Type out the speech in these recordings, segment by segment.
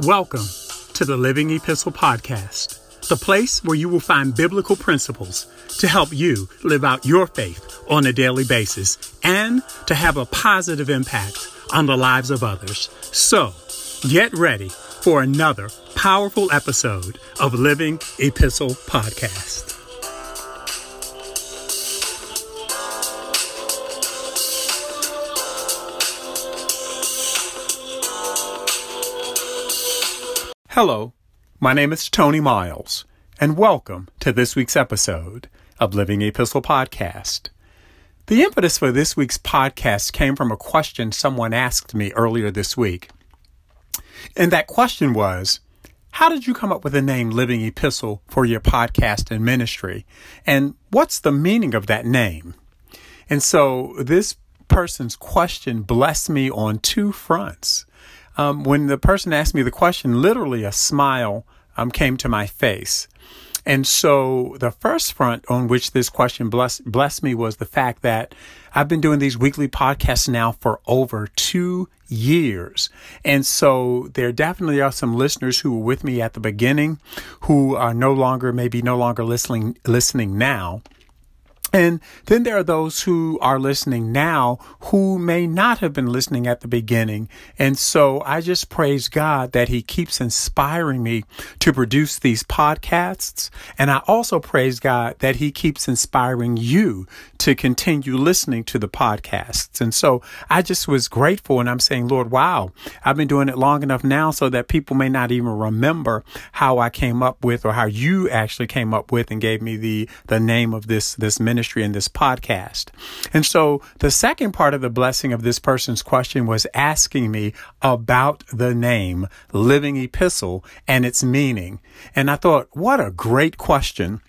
Welcome to the Living Epistle Podcast, the place where you will find biblical principles to help you live out your faith on a daily basis and to have a positive impact on the lives of others. So, get ready for another powerful episode of Living Epistle Podcast. Hello, my name is Tony Miles, and welcome to this week's episode of Living Epistle Podcast. The impetus for this week's podcast came from a question someone asked me earlier this week. And that question was, how did you come up with the name Living Epistle for your podcast and ministry? And what's the meaning of that name? And so this person's question blessed me on two fronts um, when the person asked me the question, literally a smile um, came to my face. And so the first front on which this question blessed, blessed me was the fact that I've been doing these weekly podcasts now for over two years. And so there definitely are some listeners who were with me at the beginning who are no longer, maybe no longer listening, listening now. And then there are those who are listening now who may not have been listening at the beginning. And so I just praise God that He keeps inspiring me to produce these podcasts. And I also praise God that He keeps inspiring you to continue listening to the podcasts. And so I just was grateful and I'm saying, Lord, wow, I've been doing it long enough now so that people may not even remember how I came up with or how you actually came up with and gave me the, the name of this, this ministry ministry in this podcast. And so the second part of the blessing of this person's question was asking me about the name Living Epistle and its meaning. And I thought, what a great question.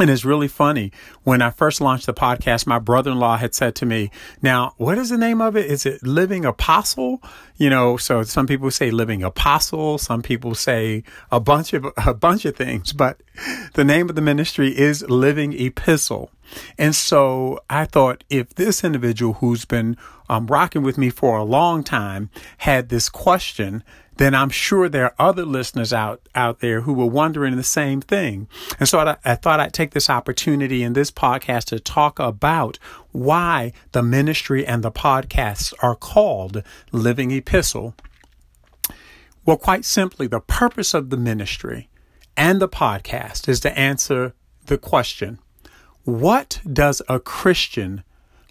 And it's really funny. When I first launched the podcast, my brother-in-law had said to me, now, what is the name of it? Is it Living Apostle? You know, so some people say Living Apostle. Some people say a bunch of, a bunch of things, but the name of the ministry is Living Epistle. And so I thought if this individual who's been um, rocking with me for a long time had this question, then I'm sure there are other listeners out, out there who were wondering the same thing. And so I, I thought I'd take this opportunity in this podcast to talk about why the ministry and the podcasts are called Living Epistle. Well, quite simply, the purpose of the ministry and the podcast is to answer the question, what does a Christian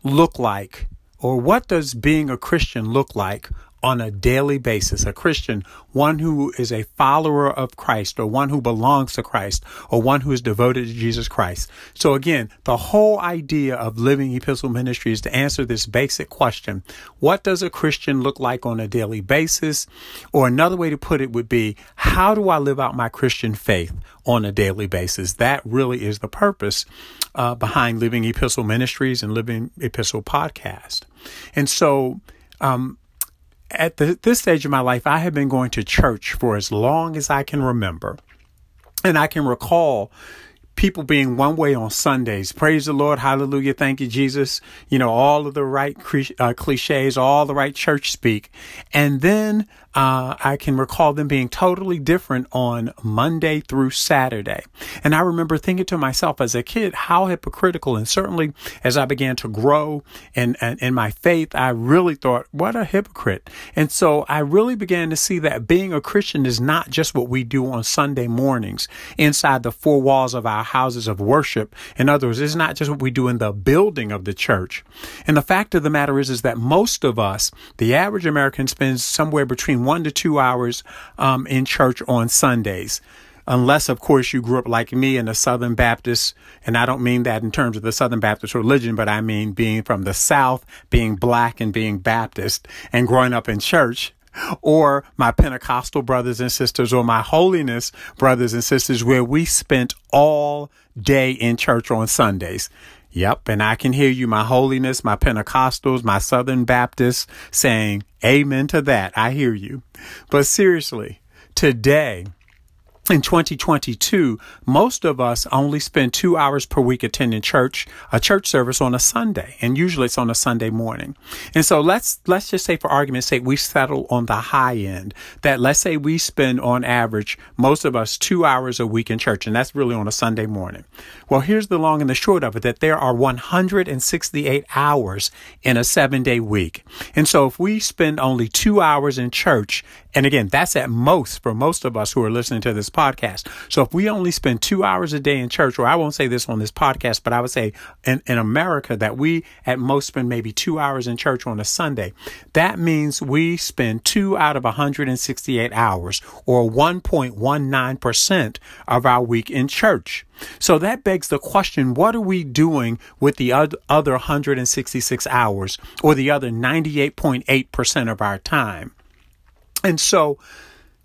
look like or what does being a Christian look like on a daily basis, a Christian, one who is a follower of Christ or one who belongs to Christ or one who is devoted to Jesus Christ. So again, the whole idea of living epistle ministry is to answer this basic question. What does a Christian look like on a daily basis? Or another way to put it would be, how do I live out my Christian faith on a daily basis? That really is the purpose uh, behind Living Epistle Ministries and Living Epistle Podcast. And so, um, at the, this stage of my life, I have been going to church for as long as I can remember. And I can recall people being one way on Sundays. Praise the Lord. Hallelujah. Thank you, Jesus. You know, all of the right uh, cliches, all the right church speak. And then uh, I can recall them being totally different on Monday through Saturday. And I remember thinking to myself as a kid, how hypocritical. And certainly as I began to grow in, in, in my faith, I really thought, what a hypocrite. And so I really began to see that being a Christian is not just what we do on Sunday mornings inside the four walls of our houses of worship. In other words, it's not just what we do in the building of the church. And the fact of the matter is, is that most of us, the average American spends somewhere between one to two hours um, in church on Sundays. Unless, of course, you grew up like me in the Southern Baptist, and I don't mean that in terms of the Southern Baptist religion, but I mean being from the South, being black and being Baptist, and growing up in church or my Pentecostal brothers and sisters or my holiness brothers and sisters where we spent all day in church on Sundays. Yep. And I can hear you, my holiness, my Pentecostals, my Southern Baptists saying amen to that. I hear you. But seriously, today, in 2022, most of us only spend two hours per week attending church, a church service on a Sunday, and usually it's on a Sunday morning. And so let's let's just say, for argument's sake, we settle on the high end. That let's say we spend on average most of us two hours a week in church, and that's really on a Sunday morning. Well, here's the long and the short of it: that there are 168 hours in a seven-day week, and so if we spend only two hours in church, and again, that's at most for most of us who are listening to this podcast. So if we only spend two hours a day in church, or I won't say this on this podcast, but I would say in, in America that we at most spend maybe two hours in church on a Sunday, that means we spend two out of 168 hours or 1.19% of our week in church. So that begs the question what are we doing with the other 166 hours or the other 98.8% of our time? And so,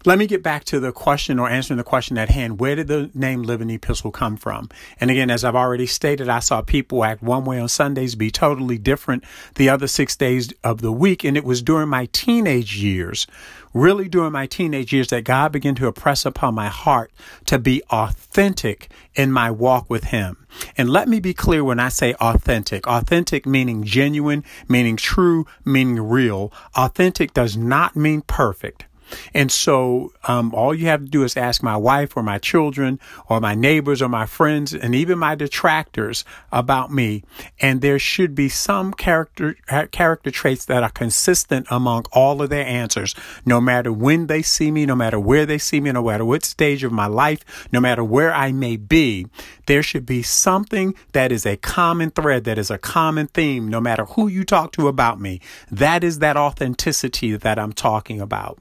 let me get back to the question or answering the question at hand. Where did the name Living Epistle come from? And again, as I've already stated, I saw people act one way on Sundays, be totally different the other six days of the week. And it was during my teenage years, really during my teenage years, that God began to impress upon my heart to be authentic in my walk with Him. And let me be clear when I say authentic. Authentic meaning genuine, meaning true, meaning real. Authentic does not mean perfect. And so, um, all you have to do is ask my wife or my children or my neighbors or my friends and even my detractors about me. And there should be some character, character traits that are consistent among all of their answers, no matter when they see me, no matter where they see me, no matter what stage of my life, no matter where I may be. There should be something that is a common thread, that is a common theme, no matter who you talk to about me. That is that authenticity that I'm talking about.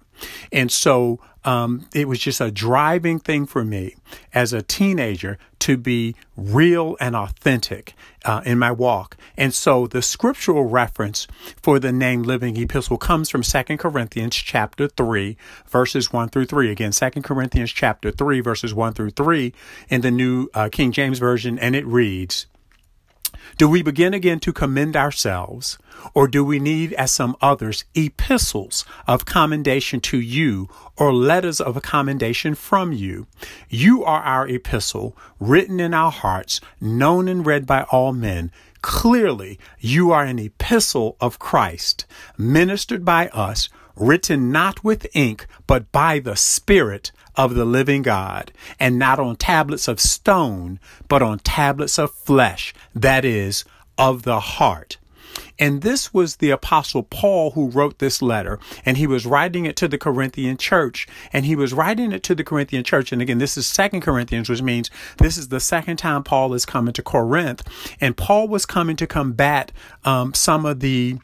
And so um, it was just a driving thing for me as a teenager to be real and authentic uh, in my walk. And so the scriptural reference for the name Living Epistle comes from Second Corinthians chapter 3, verses 1 through 3. Again, Second Corinthians chapter 3, verses 1 through 3 in the New uh, King James Version, and it reads, do we begin again to commend ourselves, or do we need, as some others, epistles of commendation to you, or letters of commendation from you? You are our epistle, written in our hearts, known and read by all men. Clearly, you are an epistle of Christ, ministered by us, written not with ink, but by the Spirit of the living God, and not on tablets of stone, but on tablets of flesh, that is, of the heart. And this was the apostle Paul who wrote this letter and he was writing it to the Corinthian church and he was writing it to the Corinthian church. And again, this is second Corinthians, which means this is the second time Paul is coming to Corinth and Paul was coming to combat um, some of the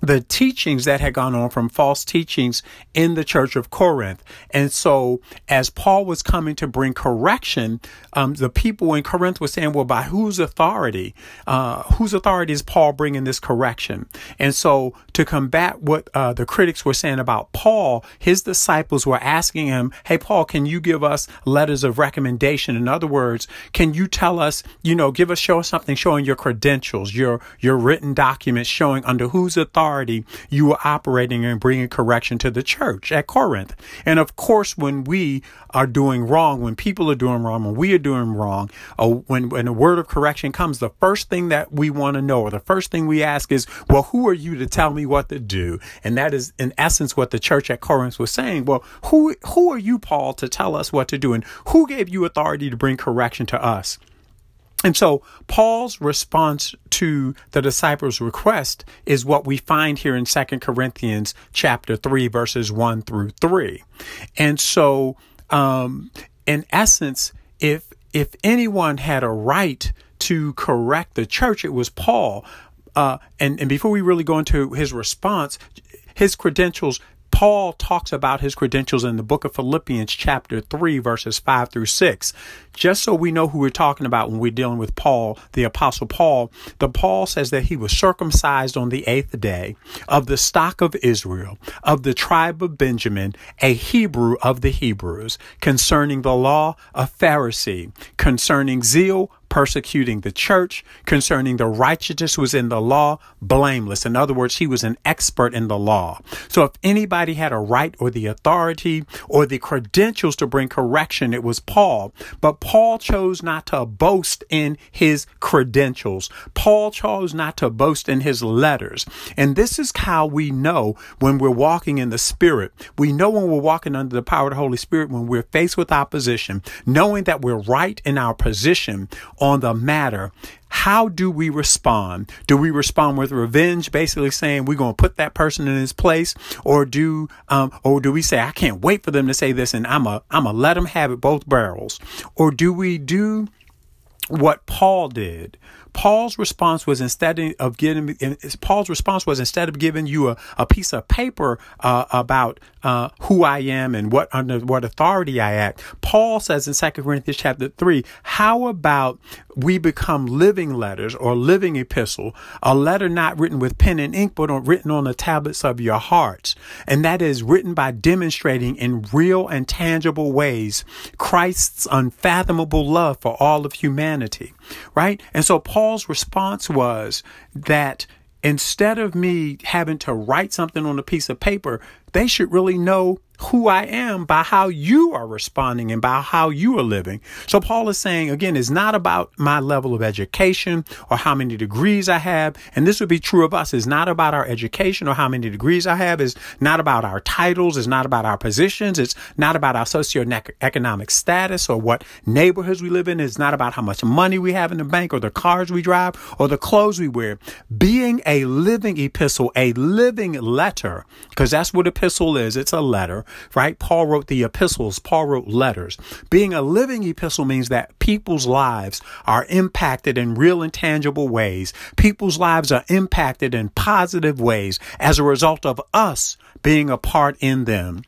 the teachings that had gone on from false teachings in the church of Corinth. And so, as Paul was coming to bring correction, um, the people in Corinth were saying, well, by whose authority? Uh, whose authority is Paul bringing this correction? And so, to combat what uh, the critics were saying about Paul, his disciples were asking him, hey, Paul, can you give us letters of recommendation? In other words, can you tell us, you know, give us, show us something showing your credentials, your, your written documents showing under whose authority authority you were operating and bringing correction to the church at Corinth. And of course, when we are doing wrong, when people are doing wrong, when we are doing wrong, or when, when a word of correction comes, the first thing that we want to know, or the first thing we ask is, well, who are you to tell me what to do? And that is in essence what the church at Corinth was saying. Well, who, who are you, Paul, to tell us what to do? And who gave you authority to bring correction to us? And so Paul's response to the disciples' request is what we find here in 2 Corinthians chapter 3 verses 1 through 3. And so um, in essence if if anyone had a right to correct the church it was Paul. Uh, and, and before we really go into his response, his credentials Paul talks about his credentials in the book of Philippians, chapter 3, verses 5 through 6. Just so we know who we're talking about when we're dealing with Paul, the Apostle Paul, the Paul says that he was circumcised on the eighth day of the stock of Israel, of the tribe of Benjamin, a Hebrew of the Hebrews, concerning the law, a Pharisee, concerning zeal, persecuting the church, concerning the righteousness was in the law, blameless. In other words, he was an expert in the law. So if anybody had a right or the authority or the credentials to bring correction, it was Paul. But Paul chose not to boast in his credentials. Paul chose not to boast in his letters. And this is how we know when we're walking in the Spirit. We know when we're walking under the power of the Holy Spirit when we're faced with opposition, knowing that we're right in our position on the matter. How do we respond? Do we respond with revenge, basically saying we're going to put that person in his place, or do um, or do we say I can't wait for them to say this and I'm a I'm a let them have it both barrels, or do we do what Paul did? Paul's response was instead of giving Paul's response was instead of giving you a, a piece of paper uh, about uh, who I am and what under what authority I act. Paul says in Second Corinthians chapter three, how about we become living letters or living epistle, a letter not written with pen and ink, but written on the tablets of your hearts, and that is written by demonstrating in real and tangible ways Christ's unfathomable love for all of humanity, right? And so Paul's response was that instead of me having to write something on a piece of paper, they should really know who I am by how you are responding and by how you are living. So Paul is saying again, it's not about my level of education or how many degrees I have. And this would be true of us. It's not about our education or how many degrees I have. It's not about our titles. It's not about our positions. It's not about our socioeconomic status or what neighborhoods we live in. It's not about how much money we have in the bank or the cars we drive or the clothes we wear. Being a living epistle, a living letter, because that's what epistle is. It's a letter right? Paul wrote the epistles, Paul wrote letters. Being a living epistle means that people's lives are impacted in real and tangible ways. People's lives are impacted in positive ways as a result of us being a part in them.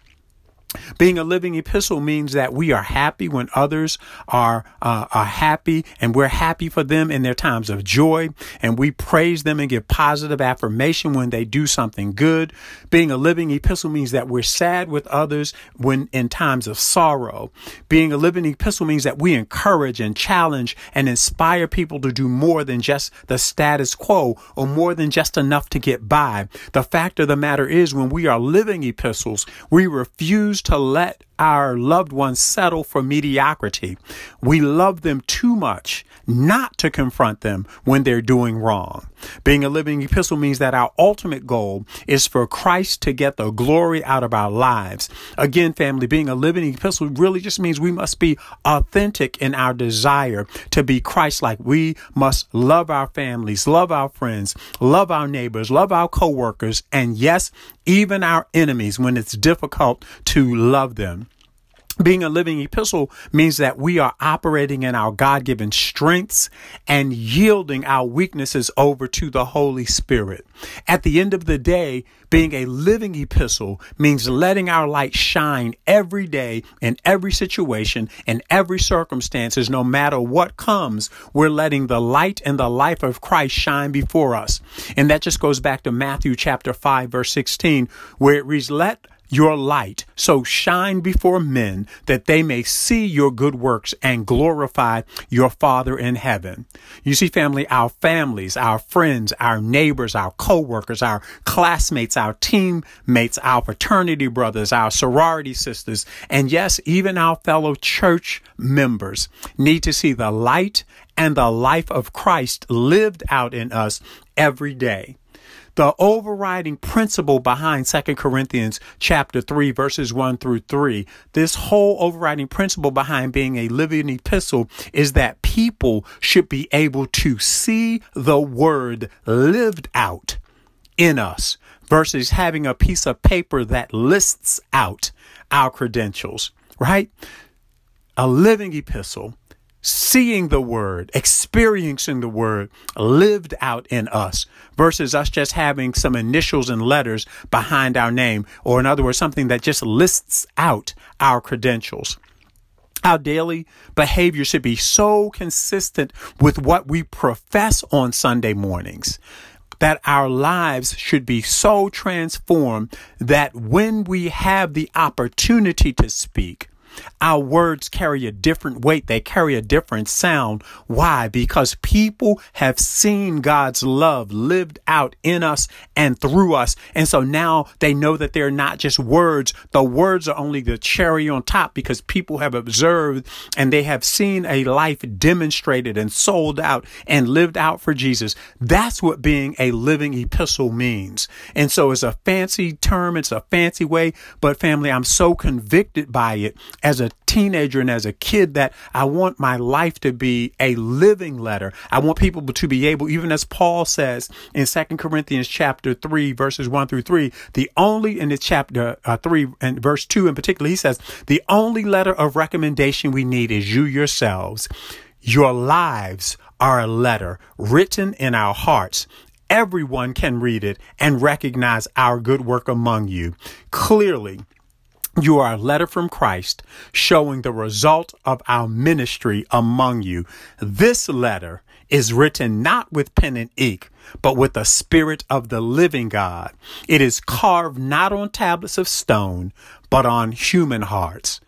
Being a living epistle means that we are happy when others are uh, are happy, and we're happy for them in their times of joy, and we praise them and give positive affirmation when they do something good. Being a living epistle means that we're sad with others when in times of sorrow. Being a living epistle means that we encourage and challenge and inspire people to do more than just the status quo or more than just enough to get by. The fact of the matter is, when we are living epistles, we refuse to let our loved ones settle for mediocrity. We love them too much not to confront them when they're doing wrong. Being a living epistle means that our ultimate goal is for Christ to get the glory out of our lives. Again, family, being a living epistle really just means we must be authentic in our desire to be Christ like. We must love our families, love our friends, love our neighbors, love our coworkers, and yes, even our enemies when it's difficult to love them. Being a living epistle means that we are operating in our God given strengths and yielding our weaknesses over to the Holy Spirit. At the end of the day, being a living epistle means letting our light shine every day in every situation, in every circumstances, no matter what comes. We're letting the light and the life of Christ shine before us. And that just goes back to Matthew chapter 5 verse 16, where it reads, let your light so shine before men that they may see your good works and glorify your Father in heaven. You see, family, our families, our friends, our neighbors, our co-workers, our classmates, our teammates, our fraternity brothers, our sorority sisters, and yes, even our fellow church members need to see the light and the life of Christ lived out in us every day the overriding principle behind Second Corinthians chapter 3 verses 1 through 3 this whole overriding principle behind being a living epistle is that people should be able to see the word lived out in us versus having a piece of paper that lists out our credentials right? A living epistle seeing the word, experiencing the word lived out in us versus us just having some initials and letters behind our name, or in other words, something that just lists out our credentials. Our daily behavior should be so consistent with what we profess on Sunday mornings that our lives should be so transformed that when we have the opportunity to speak, Our words carry a different weight. They carry a different sound. Why? Because people have seen God's love lived out in us and through us. And so now they know that they're not just words. The words are only the cherry on top because people have observed and they have seen a life demonstrated and sold out and lived out for Jesus. That's what being a living epistle means. And so it's a fancy term. It's a fancy way, but family, I'm so convicted by it as a teenager and as a kid that I want my life to be a living letter. I want people to be able, even as Paul says in Second Corinthians chapter 3, verses 1 through 3, the only in the chapter uh, 3 and verse 2 in particular, he says, the only letter of recommendation we need is you yourselves. Your lives are a letter written in our hearts everyone can read it and recognize our good work among you. Clearly, you are a letter from Christ showing the result of our ministry among you. This letter is written not with pen and ink, but with the spirit of the living God. It is carved not on tablets of stone, but on human hearts.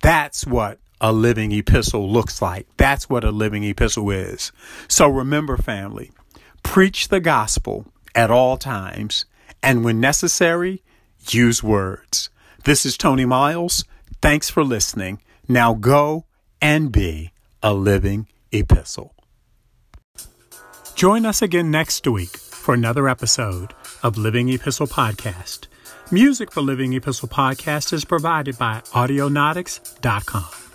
That's what a living epistle looks like. That's what a living epistle is. So remember, family, preach the gospel at all times, and when necessary, use words. This is Tony Miles. Thanks for listening. Now go and be a living epistle. Join us again next week for another episode of Living Epistle Podcast. Music for Living Epistle Podcast is provided by Audionautix.com.